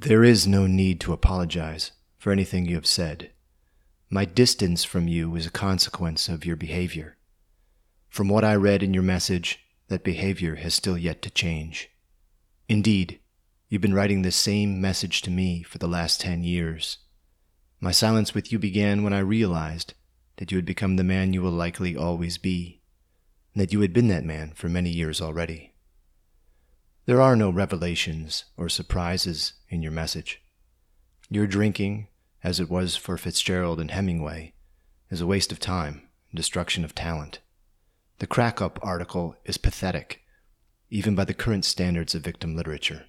There is no need to apologize for anything you have said. My distance from you is a consequence of your behavior. From what I read in your message, that behavior has still yet to change. Indeed, you've been writing the same message to me for the last ten years. My silence with you began when I realized that you had become the man you will likely always be, and that you had been that man for many years already. There are no revelations or surprises in your message. Your drinking, as it was for Fitzgerald and Hemingway, is a waste of time and destruction of talent. The crack up article is pathetic, even by the current standards of victim literature.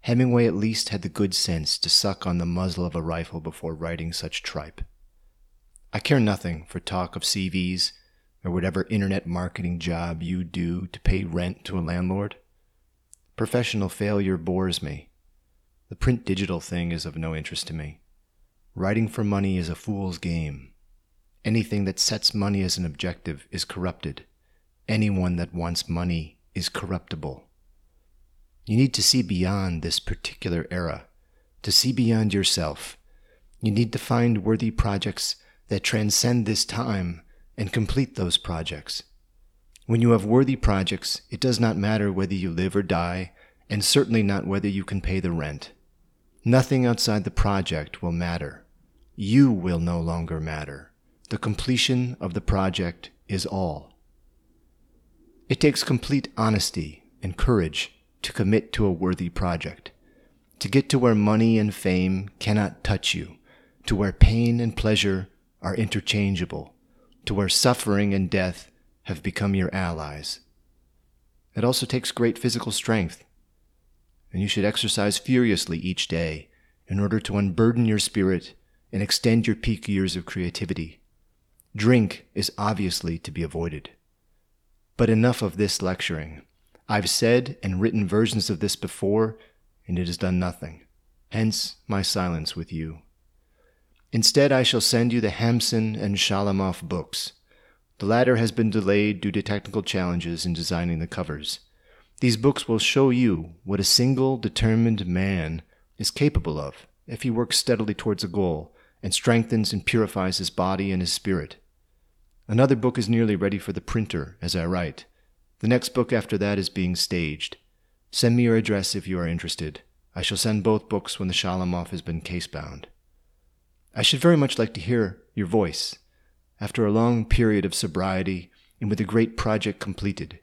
Hemingway at least had the good sense to suck on the muzzle of a rifle before writing such tripe. I care nothing for talk of CVs or whatever internet marketing job you do to pay rent to a landlord. Professional failure bores me. The print digital thing is of no interest to me. Writing for money is a fool's game. Anything that sets money as an objective is corrupted. Anyone that wants money is corruptible. You need to see beyond this particular era, to see beyond yourself. You need to find worthy projects that transcend this time and complete those projects. When you have worthy projects, it does not matter whether you live or die, and certainly not whether you can pay the rent. Nothing outside the project will matter. You will no longer matter. The completion of the project is all. It takes complete honesty and courage to commit to a worthy project, to get to where money and fame cannot touch you, to where pain and pleasure are interchangeable, to where suffering and death have become your allies. It also takes great physical strength, and you should exercise furiously each day in order to unburden your spirit and extend your peak years of creativity. Drink is obviously to be avoided. But enough of this lecturing. I've said and written versions of this before, and it has done nothing. Hence my silence with you. Instead, I shall send you the Hampson and Shalamov books, the latter has been delayed due to technical challenges in designing the covers. These books will show you what a single determined man is capable of if he works steadily towards a goal and strengthens and purifies his body and his spirit. Another book is nearly ready for the printer as I write. The next book after that is being staged. Send me your address if you are interested. I shall send both books when the Shalamov has been case bound. I should very much like to hear your voice after a long period of sobriety and with a great project completed.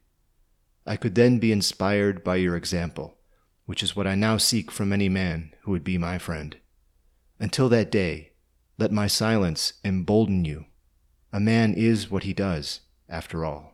I could then be inspired by your example, which is what I now seek from any man who would be my friend. Until that day, let my silence embolden you. A man is what he does, after all.